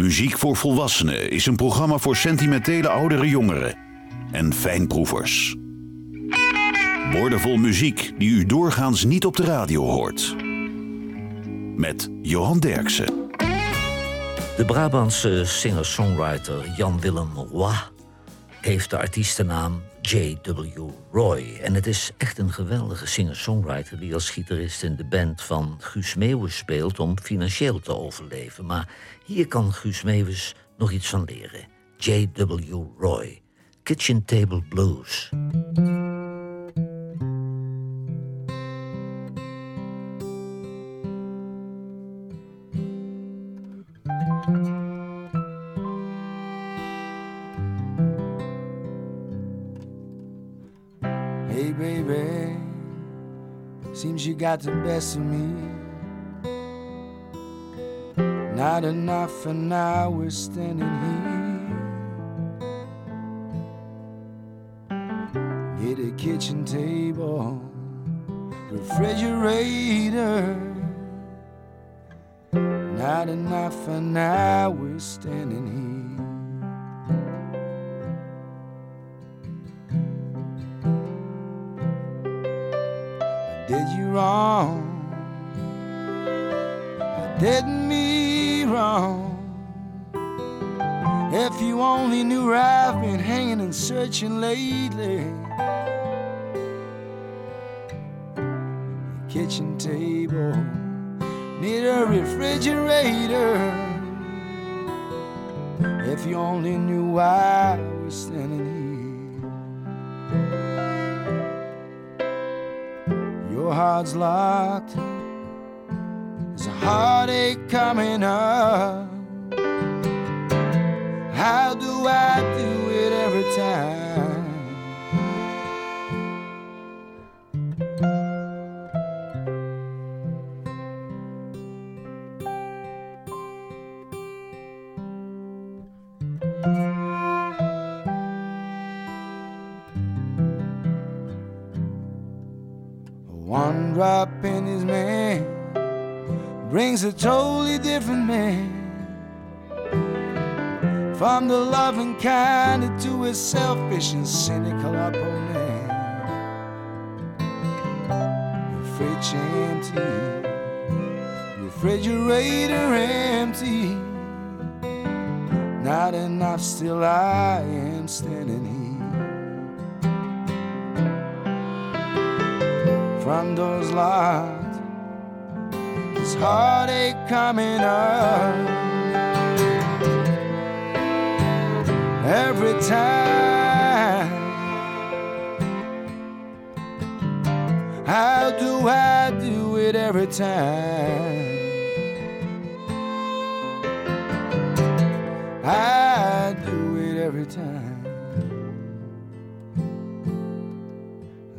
Muziek voor Volwassenen is een programma voor sentimentele oudere jongeren en fijnproevers. Woordenvol muziek die u doorgaans niet op de radio hoort. Met Johan Derksen. De Brabantse singer-songwriter Jan Willem Roy heeft de artiestennaam J.W. Roy. En het is echt een geweldige singer-songwriter die als gitarist in de band van Guus Meeuwis speelt om financieel te overleven. Maar hier kan Guus Meeuwis nog iets van leren. J.W. Roy, Kitchen Table Blues. Got the best of me. Not enough, and now we're standing here. Get a kitchen table, refrigerator. Not enough, and now we're standing here. Did me wrong. If you only knew where I've been hanging and searching lately. Kitchen table, need a refrigerator. If you only knew why I was standing here. Your heart's locked. Heartache coming up. How do I do it every time? Brings a totally different man. From the loving kind to a selfish and cynical opponent. Fridge empty, refrigerator empty. Not enough, still I am standing here. front doors locked. Heartache coming up every time. How do I do it every time? I do it every time.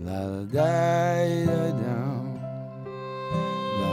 La la die die down. La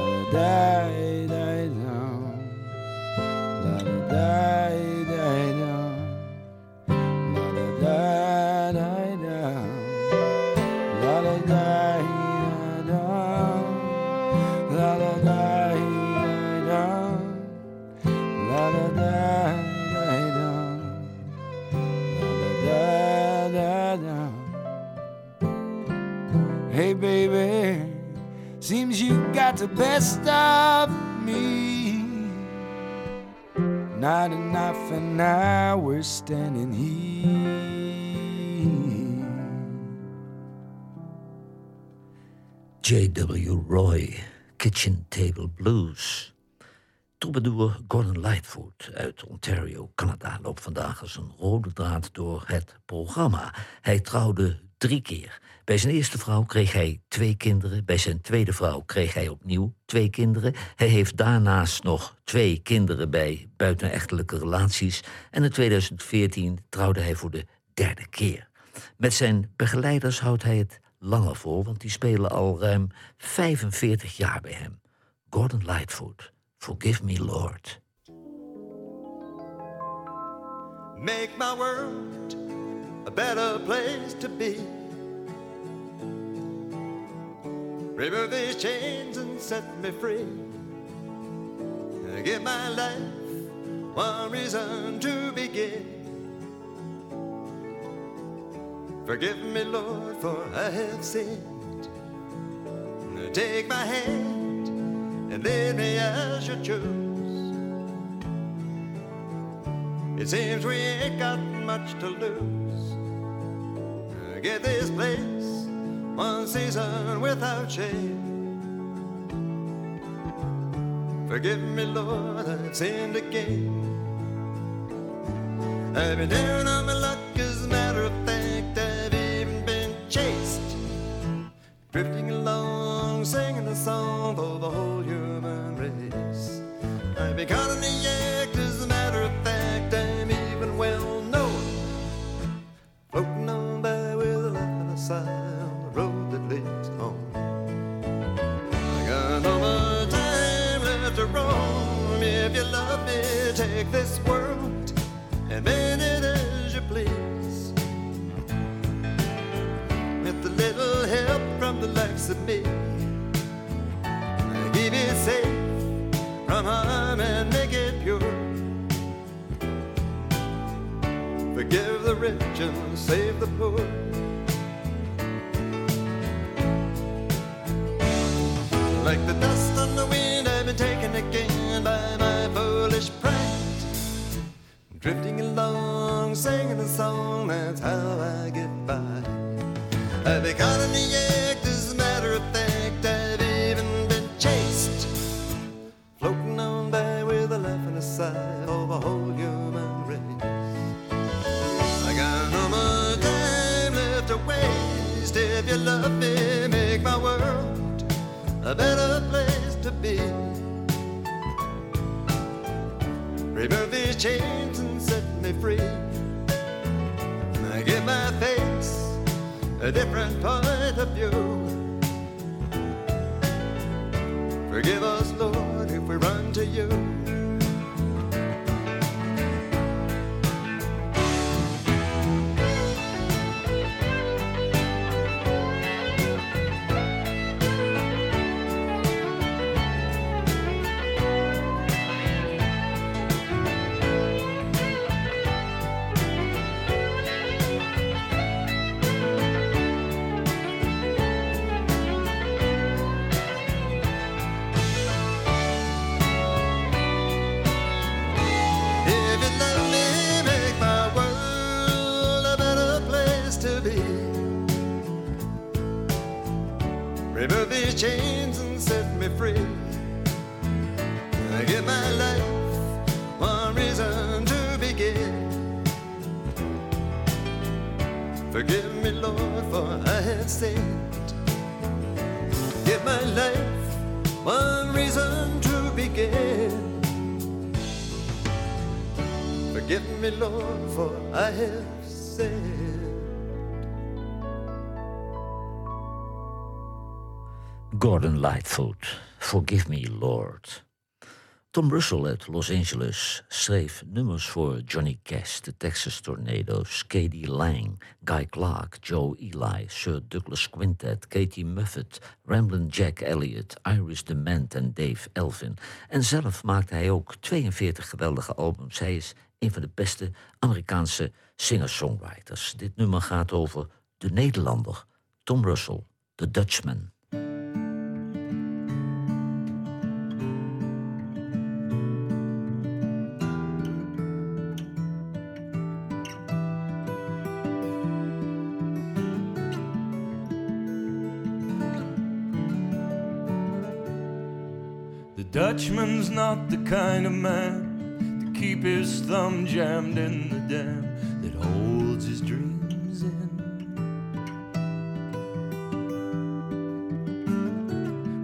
the best of me. Not enough, now we're standing here. J.W. Roy, Kitchen Table Blues. Troubadour Gordon Lightfoot uit Ontario, Canada, loopt vandaag als een rode draad door het programma. Hij trouwde drie keer. Bij zijn eerste vrouw kreeg hij twee kinderen. Bij zijn tweede vrouw kreeg hij opnieuw twee kinderen. Hij heeft daarnaast nog twee kinderen bij buitenechtelijke relaties. En in 2014 trouwde hij voor de derde keer. Met zijn begeleiders houdt hij het langer vol, want die spelen al ruim 45 jaar bij hem. Gordon Lightfoot, Forgive Me Lord. Make my world a better place to be. Remove these chains and set me free. Give my life one reason to begin. Forgive me, Lord, for I have sinned. Take my hand and lead me as you choose. It seems we ain't got much to lose. Get this place one season without shame. Forgive me, Lord, I've sinned again. I've been down on my luck, as a matter of fact, I've even been chased. Drifting along, singing a song for the whole human race. I've been caught in the act, rich and save the poor. Like the dust on the wind, I've been taken again by my foolish pride. Drifting along, singing a song, that's how I get by. I've been caught in the act, chains and set me free. I give my life one reason to begin. Forgive me, Lord, for I have sinned. Give my life one reason to begin. Forgive me, Lord, for I have Gordon Lightfoot, Forgive Me Lord. Tom Russell uit Los Angeles schreef nummers voor Johnny Cash, de Texas Tornadoes, Katie Lang, Guy Clark, Joe Eli, Sir Douglas Quintet, Katie Muffet, Ramblin' Jack Elliott, Iris DeMent en Dave Elvin. En zelf maakte hij ook 42 geweldige albums. Hij is een van de beste Amerikaanse singer-songwriters. Dit nummer gaat over de Nederlander, Tom Russell, The Dutchman. Not the kind of man to keep his thumb jammed in the dam that holds his dreams in.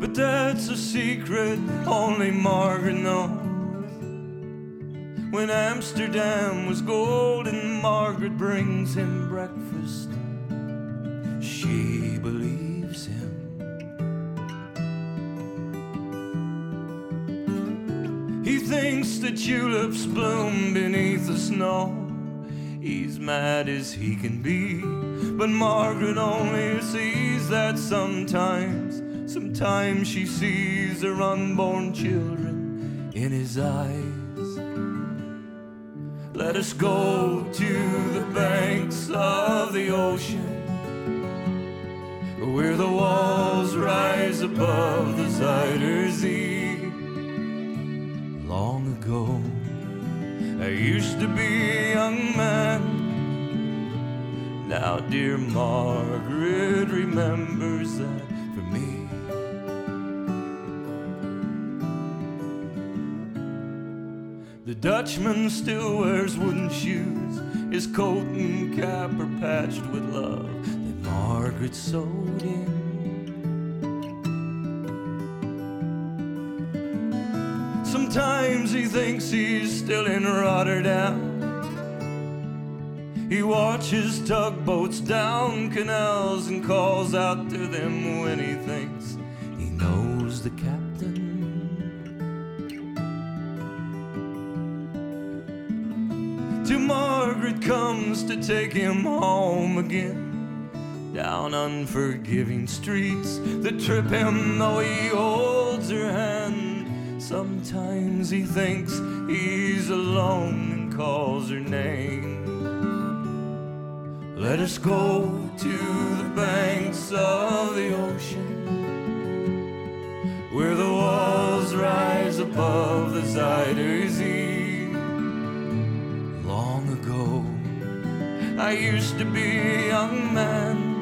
But that's a secret only Margaret knows. When Amsterdam was golden, Margaret brings him breakfast. She believes the tulips bloom beneath the snow. He's mad as he can be, but Margaret only sees that sometimes. Sometimes she sees her unborn children in his eyes. Let us go to the banks of the ocean where the walls rise above the Zuider Zee. Ago, I used to be a young man. Now, dear Margaret remembers that for me. The Dutchman still wears wooden shoes. His coat and cap are patched with love that Margaret sewed in. Sometimes he thinks he's still in Rotterdam. He watches tugboats down canals and calls out to them when he thinks he knows the captain. Till Margaret comes to take him home again. Down unforgiving streets that trip him though he holds her hand. Sometimes he thinks he's alone and calls her name. Let us go to the banks of the ocean where the walls rise above the Zuider Zee. Long ago, I used to be a young man.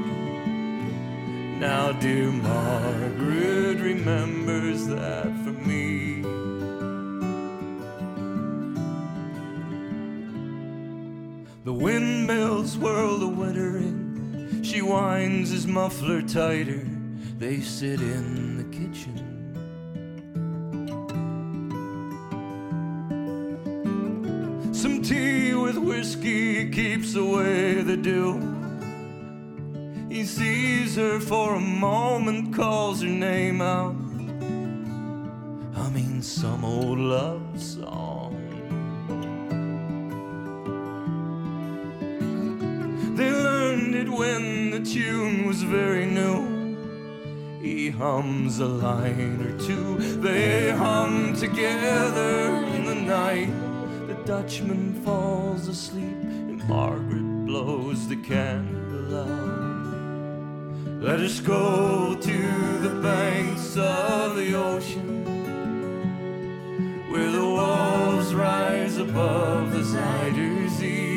Now, dear Margaret remembers that windmills whirl the. She winds his muffler tighter. They sit in the kitchen. Some tea with whiskey keeps away the dew. He sees her for a moment, calls her name out, humming some old love song. Tune was very new. He hums a line or two. They hum together in the night. The Dutchman falls asleep and Margaret blows the candle out. Let us go to the banks of the ocean where the walls rise above the Zuider Zee.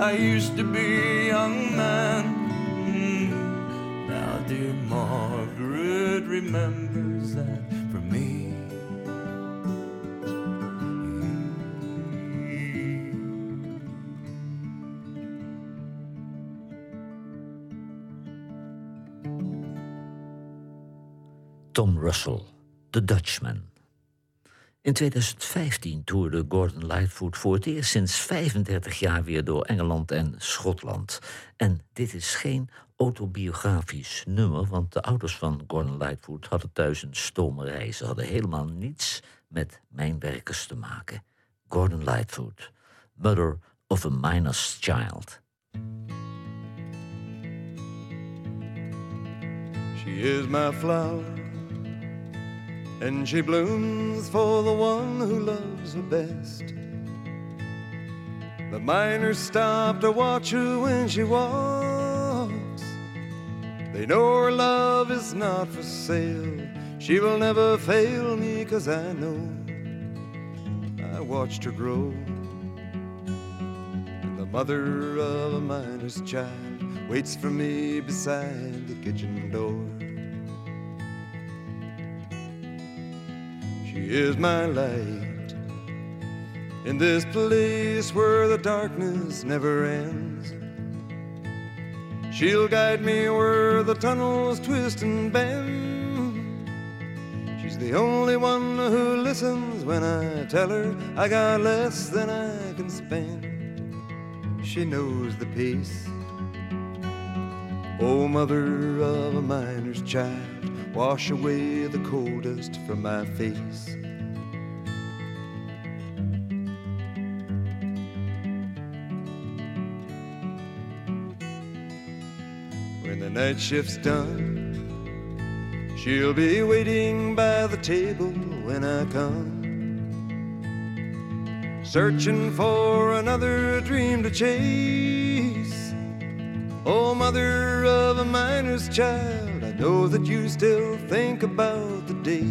I used to be a young man. Mm. Now, dear Margaret remembers that for me. Tom Russell, The Dutchman. In 2015 toerde Gordon Lightfoot voor het eerst sinds 35 jaar weer door Engeland en Schotland. En dit is geen autobiografisch nummer, want de ouders van Gordon Lightfoot hadden thuis een stomerij. Ze hadden helemaal niets met mijnwerkers te maken. Gordon Lightfoot, Mother of a Miner's Child. She is my flower, and she blooms for the one who loves her best. The miners stop to watch her when she walks. They know her love is not for sale. She will never fail me, cause I know I watched her grow. And the mother of a miner's child waits for me beside the kitchen door. Is my light in this place where the darkness never ends. She'll guide me where the tunnels twist and bend. She's the only one who listens when I tell her I got less than I can spend. She knows the peace. Oh, mother of a miner's child, wash away the coal dust from my face. Night shift's done, she'll be waiting by the table when I come. searching for another dream to chase. Oh, mother of a miner's child, I know that you still think about the day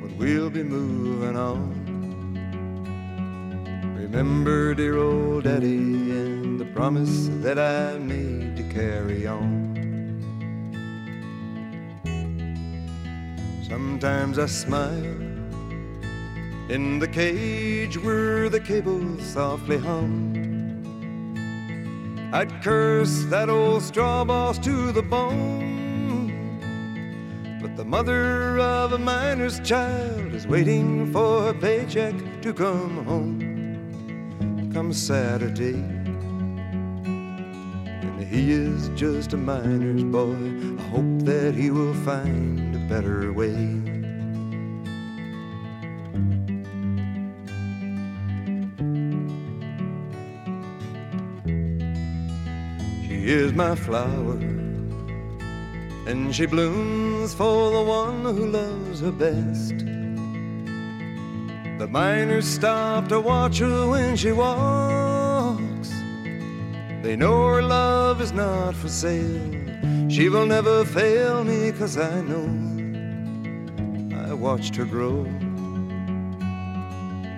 when we'll be moving on. Remember, dear old daddy, and the promise that I made to carry on. Sometimes I smile in the cage where the cables softly hummed. I'd curse that old straw boss to the bone. But the mother of a miner's child is waiting for her paycheck to come home. Come Saturday. And he is just a miner's boy. I hope that he will find better way. She is my flower, and she blooms for the one who loves her best. The miners stop to watch her when she walks. They know her love is not for sale. She will never fail me, cause I know watched her grow.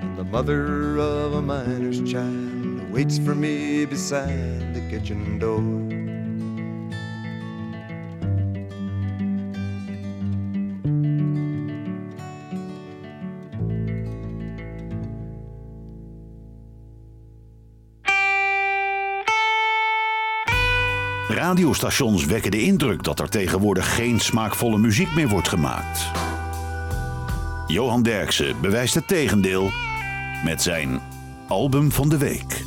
And the mother of a miner's child waits for me beside the kitchen door. Radiostations wekken de indruk dat er tegenwoordig geen smaakvolle muziek meer wordt gemaakt. Johan Derksen bewijst het tegendeel met zijn album van de week.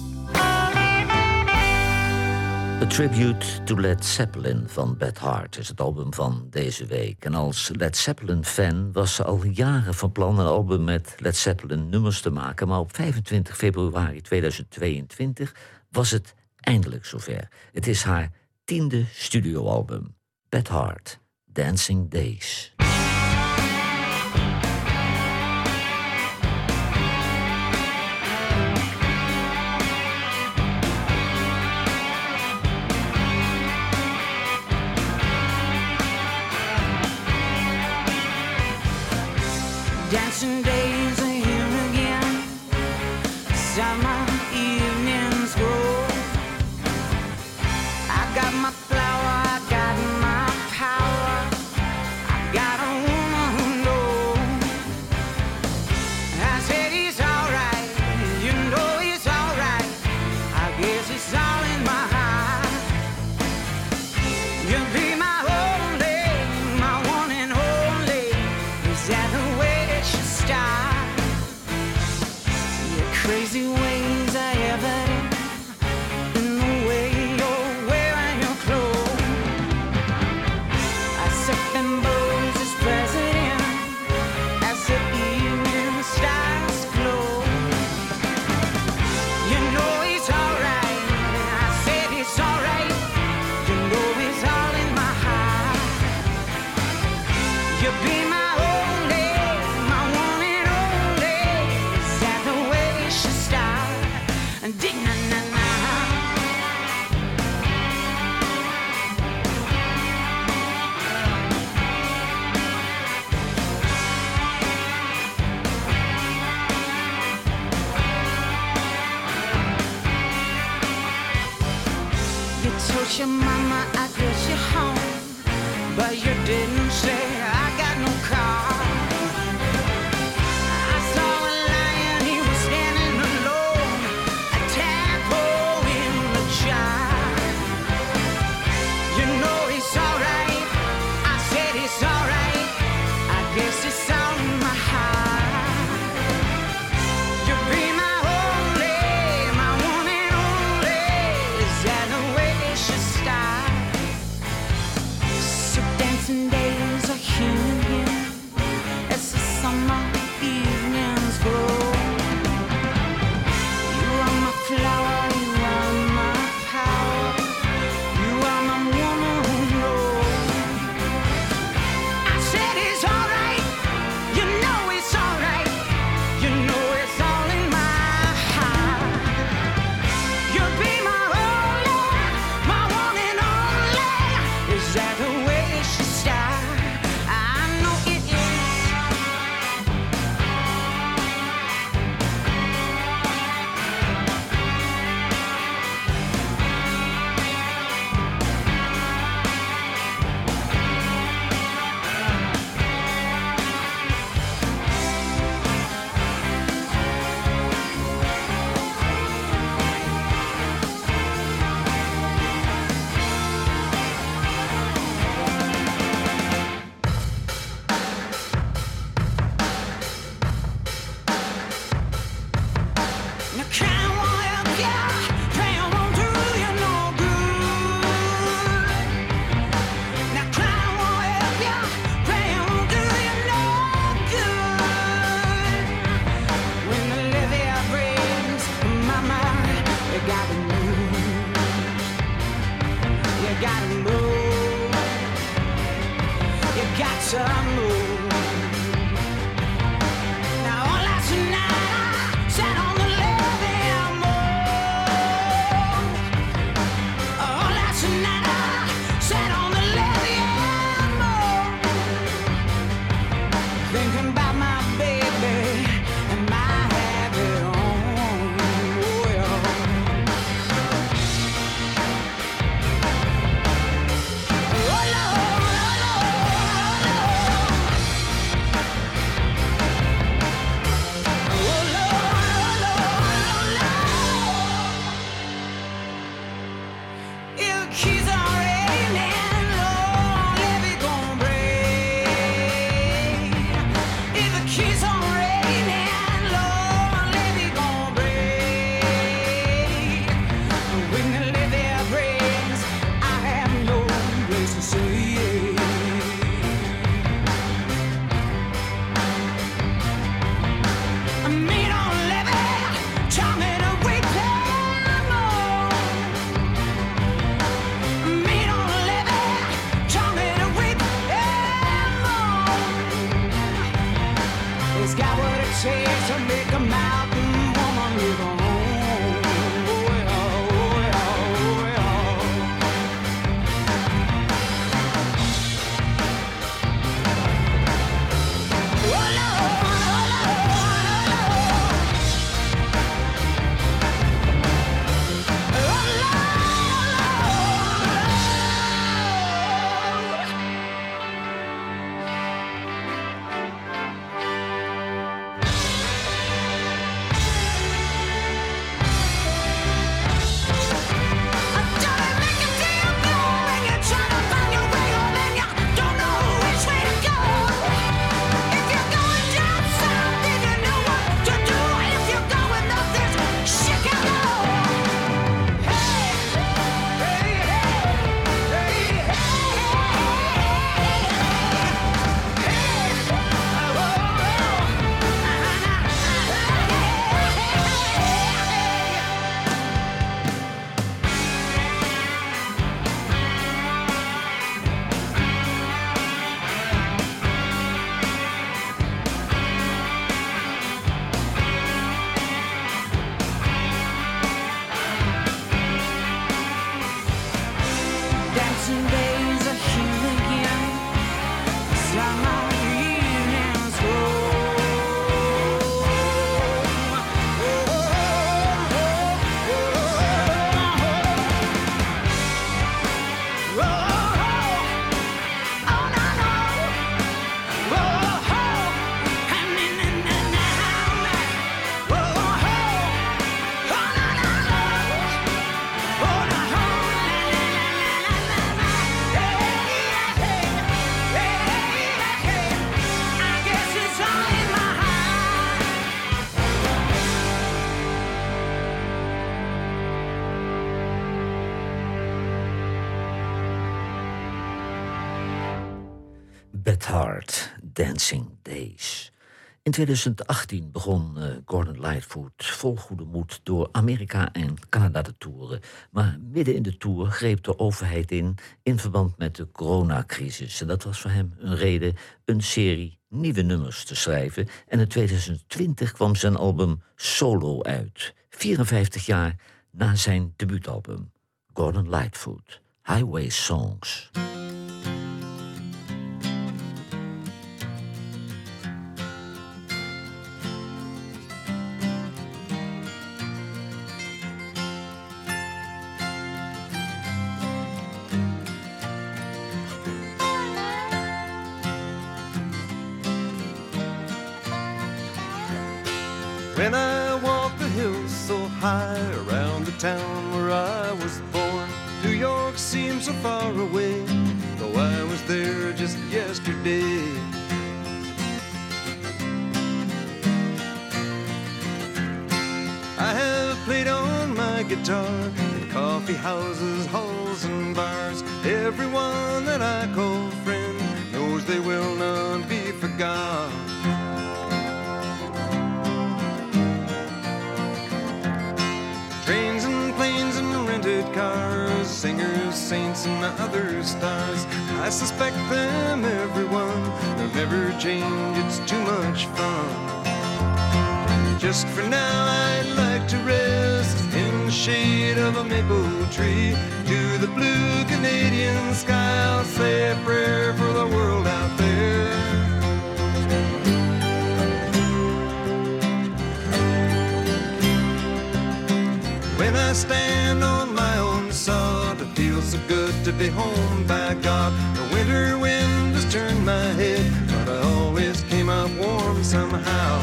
A Tribute to Led Zeppelin van Beth Hart is het album van deze week. En als Led Zeppelin-fan was ze al jaren van plan een album met Led Zeppelin nummers te maken. Maar op 25 februari 2022 was het eindelijk zover. Het is haar tiende studioalbum. Beth Hart, Dancing Days. In 2018 begon eh, Gordon Lightfoot vol goede moed door Amerika en Canada te toeren. Maar midden in de tour greep de overheid in in verband met de coronacrisis. En dat was voor hem een reden een serie nieuwe nummers te schrijven. En in 2020 kwam zijn album Solo uit. 54 jaar na zijn debuutalbum. Gordon Lightfoot, Highway Songs. stars. I suspect them, everyone. They'll never change, it's too much fun. Just for now, I'd like to rest in the shade of a maple tree. To the blue Canadian sky, I'll say a prayer. To be home by God. The winter wind has turned my head, but I always came out warm somehow.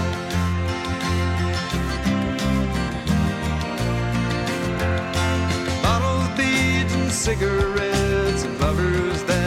Bottles, beads, and cigarettes, and lovers that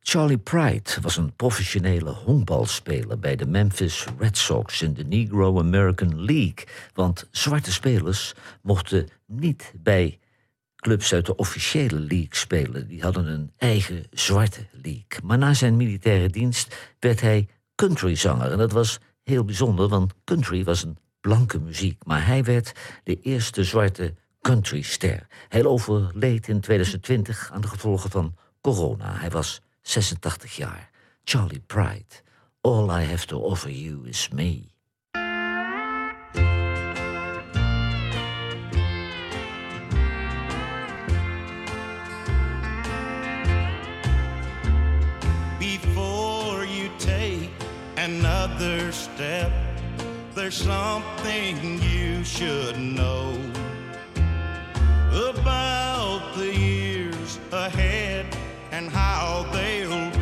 Charlie Pride was een professionele honkbalspeler bij de Memphis Red Sox in de Negro American League. Want zwarte spelers mochten niet bij clubs uit de officiële league spelen. Die hadden een eigen zwarte league. Maar na zijn militaire dienst werd hij countryzanger. En dat was heel bijzonder, want country was een blanke muziek. Maar hij werd de eerste zwarte countryster. Hij overleed in 2020 aan de gevolgen van corona. Hij was 86 jaar. Charlie Pride. All I have to offer you is me. before you take another step. There's something you should know about the years ahead and how they'll be.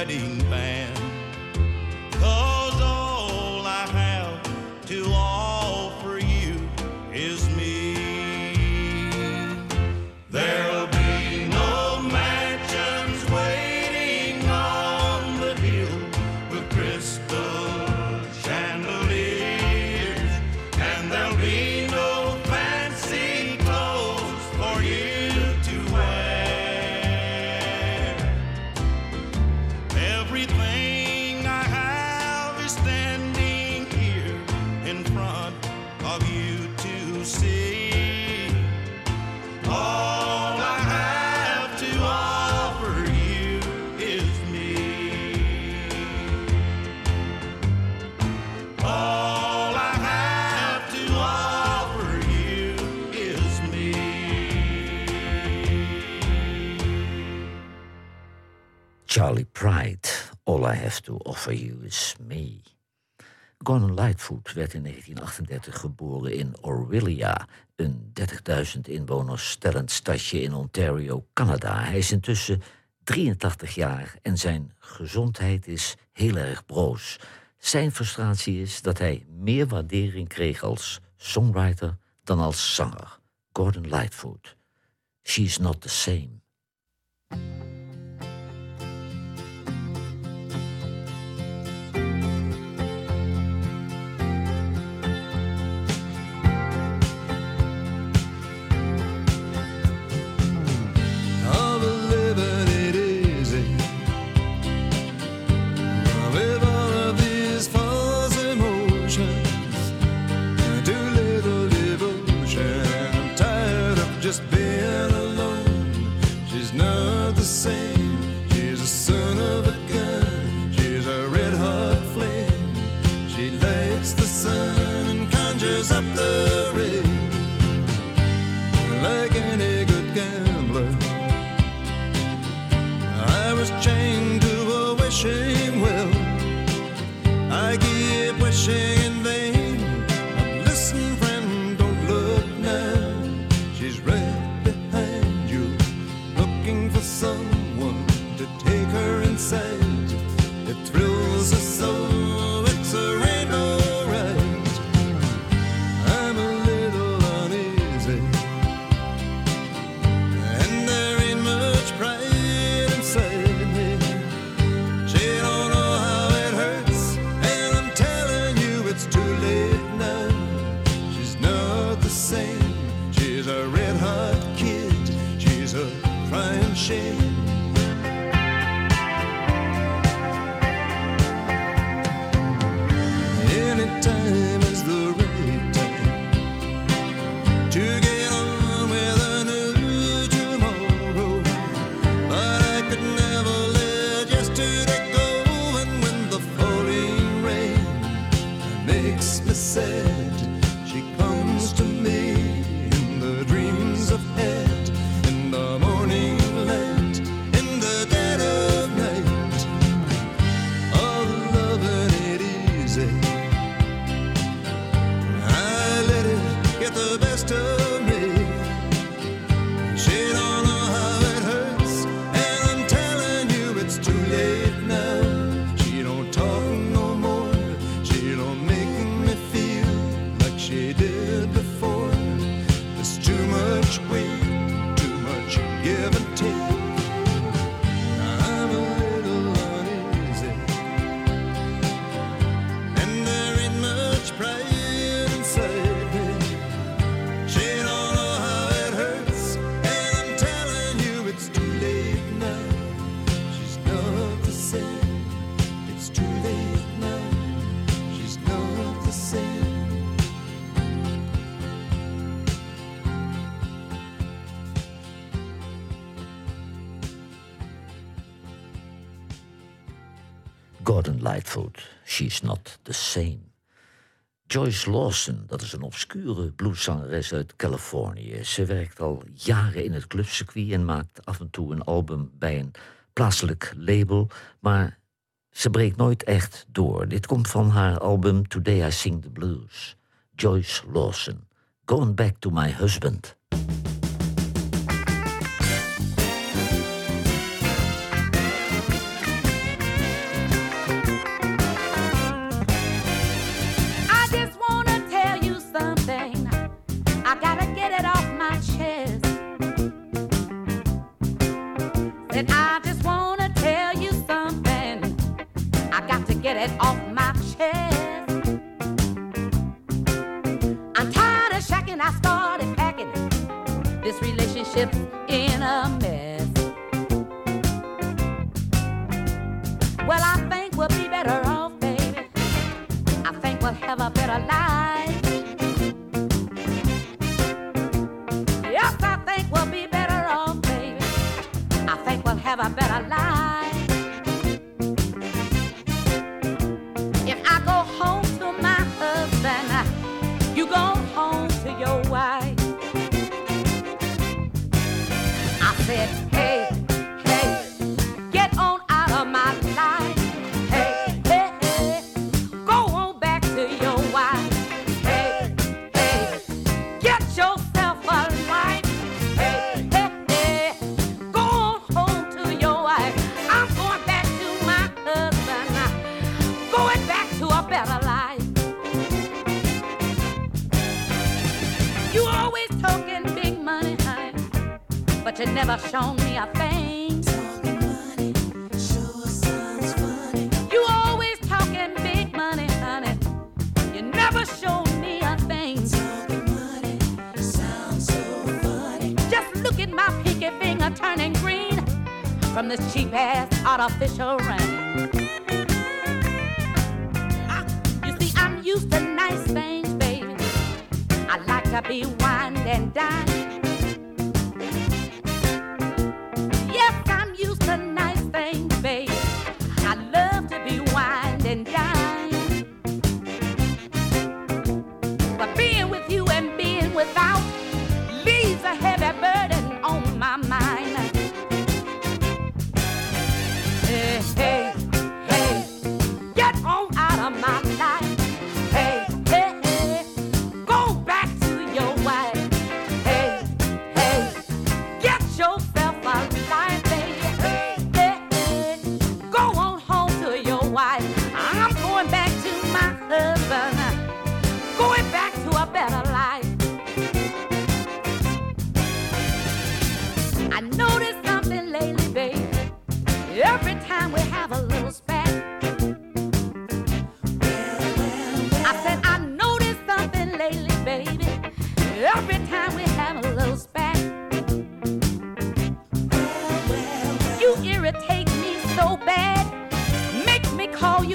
wedding band. to offer you is me. Gordon Lightfoot werd in 1938 geboren in Orillia, een 30.000 inwoners stellend stadje in Ontario, Canada. Hij is intussen 83 jaar en zijn gezondheid is heel erg broos. Zijn frustratie is dat hij meer waardering kreeg als songwriter dan als zanger. Gordon Lightfoot. She's not the same. together. Joyce Lawson, dat is een obscure blueszangeres uit Californië. Ze werkt al jaren in het clubcircuit en maakt af en toe een album bij een plaatselijk label, maar ze breekt nooit echt door. Dit komt van haar album Today I Sing the Blues. Joyce Lawson, Going Back to My Husband. you never shown me a thing. Talking money, sure sounds funny. You always talking big money, honey. You never showed me a thing. Talking money sounds so funny. Just look at my pinky finger turning green from this cheap ass artificial rain. Ah, you see, I'm used to nice things, baby. I like to be wine and dine.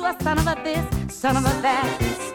a son of a this, son of a that.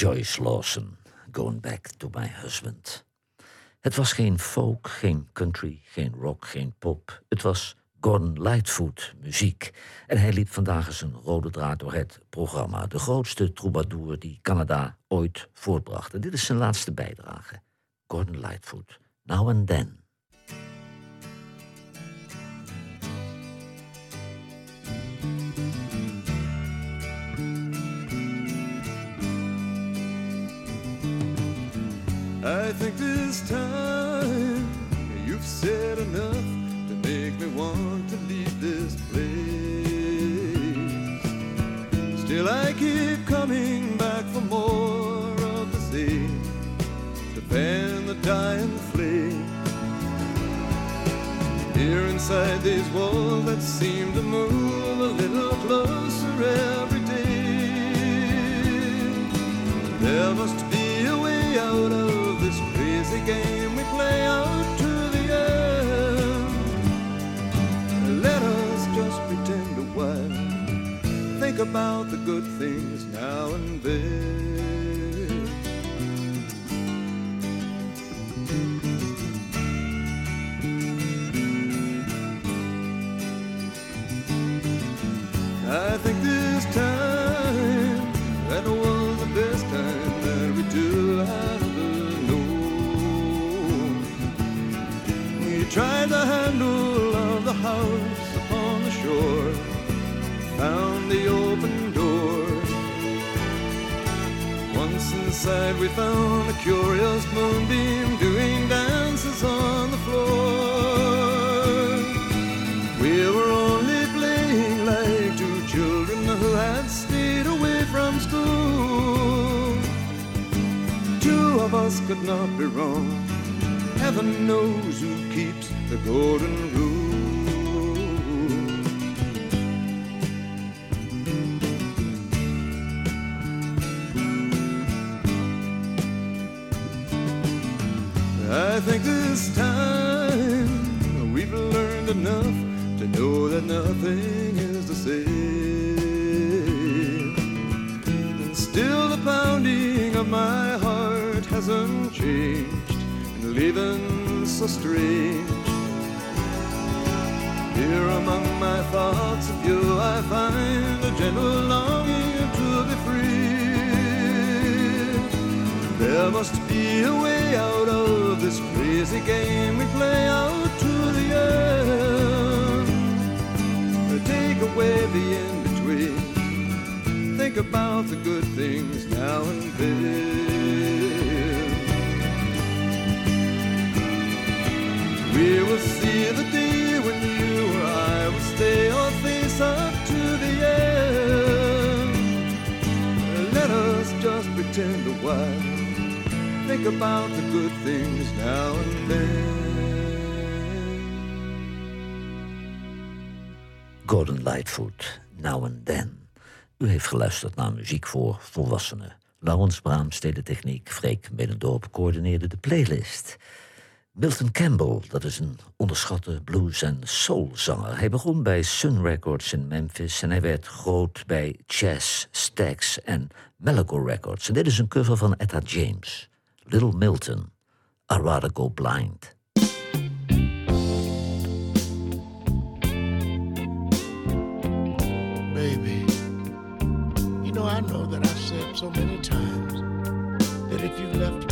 Joyce Lawson, Going Back to My Husband. Het was geen folk, geen country, geen rock, geen pop. Het was Gordon Lightfoot muziek. En hij liep vandaag eens een rode draad door het programma. De grootste troubadour die Canada ooit voortbracht. En dit is zijn laatste bijdrage. Gordon Lightfoot, Now and Then. I think this time you've said enough to make me want to leave this place. Still, I keep coming back for more of the same to fan the dying flame. Here inside these walls that seem to move a little closer every day. There must be about the good things now and then. Inside, we found a curious moonbeam doing dances on the floor. We were only playing like two children who had stayed away from school. Two of us could not be wrong. Heaven knows who keeps the golden rule. Know that nothing is the same. And still the pounding of my heart hasn't changed and leaving so strange. Here among my thoughts of you, I find a gentle longing to be free. There must be a way out of this crazy game we play out to the end. Take away the in between. Think about the good things now and then. We will see the day when you or I will stay or face up to the end. Let us just pretend a while. Think about the good things now and then. Gordon Lightfoot, Now and Then. U heeft geluisterd naar muziek voor volwassenen. Laurens Braam, Stedentechniek, Freek Benendorp coördineerde de playlist. Milton Campbell, dat is een onderschatte blues- en soulzanger. Hij begon bij Sun Records in Memphis en hij werd groot bij Chess, Stax en Malaco Records. En dit is een cover van Etta James, Little Milton, I'd Rather Go Blind. Baby, you know, I know that I've said so many times that if you left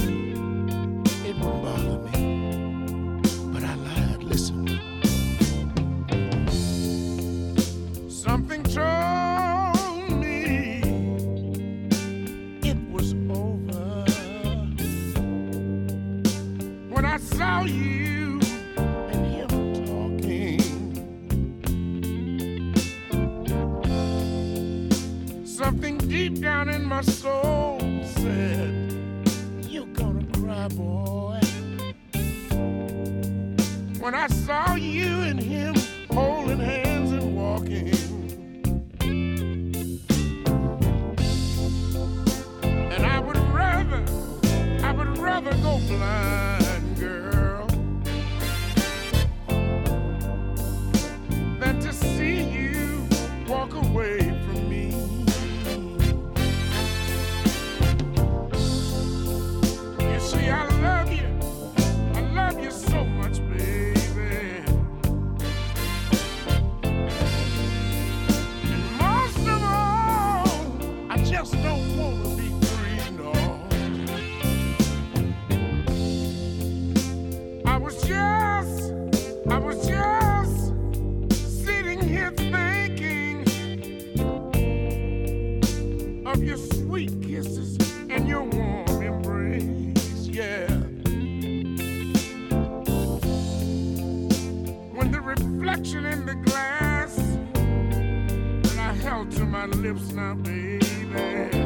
to my lips now, baby.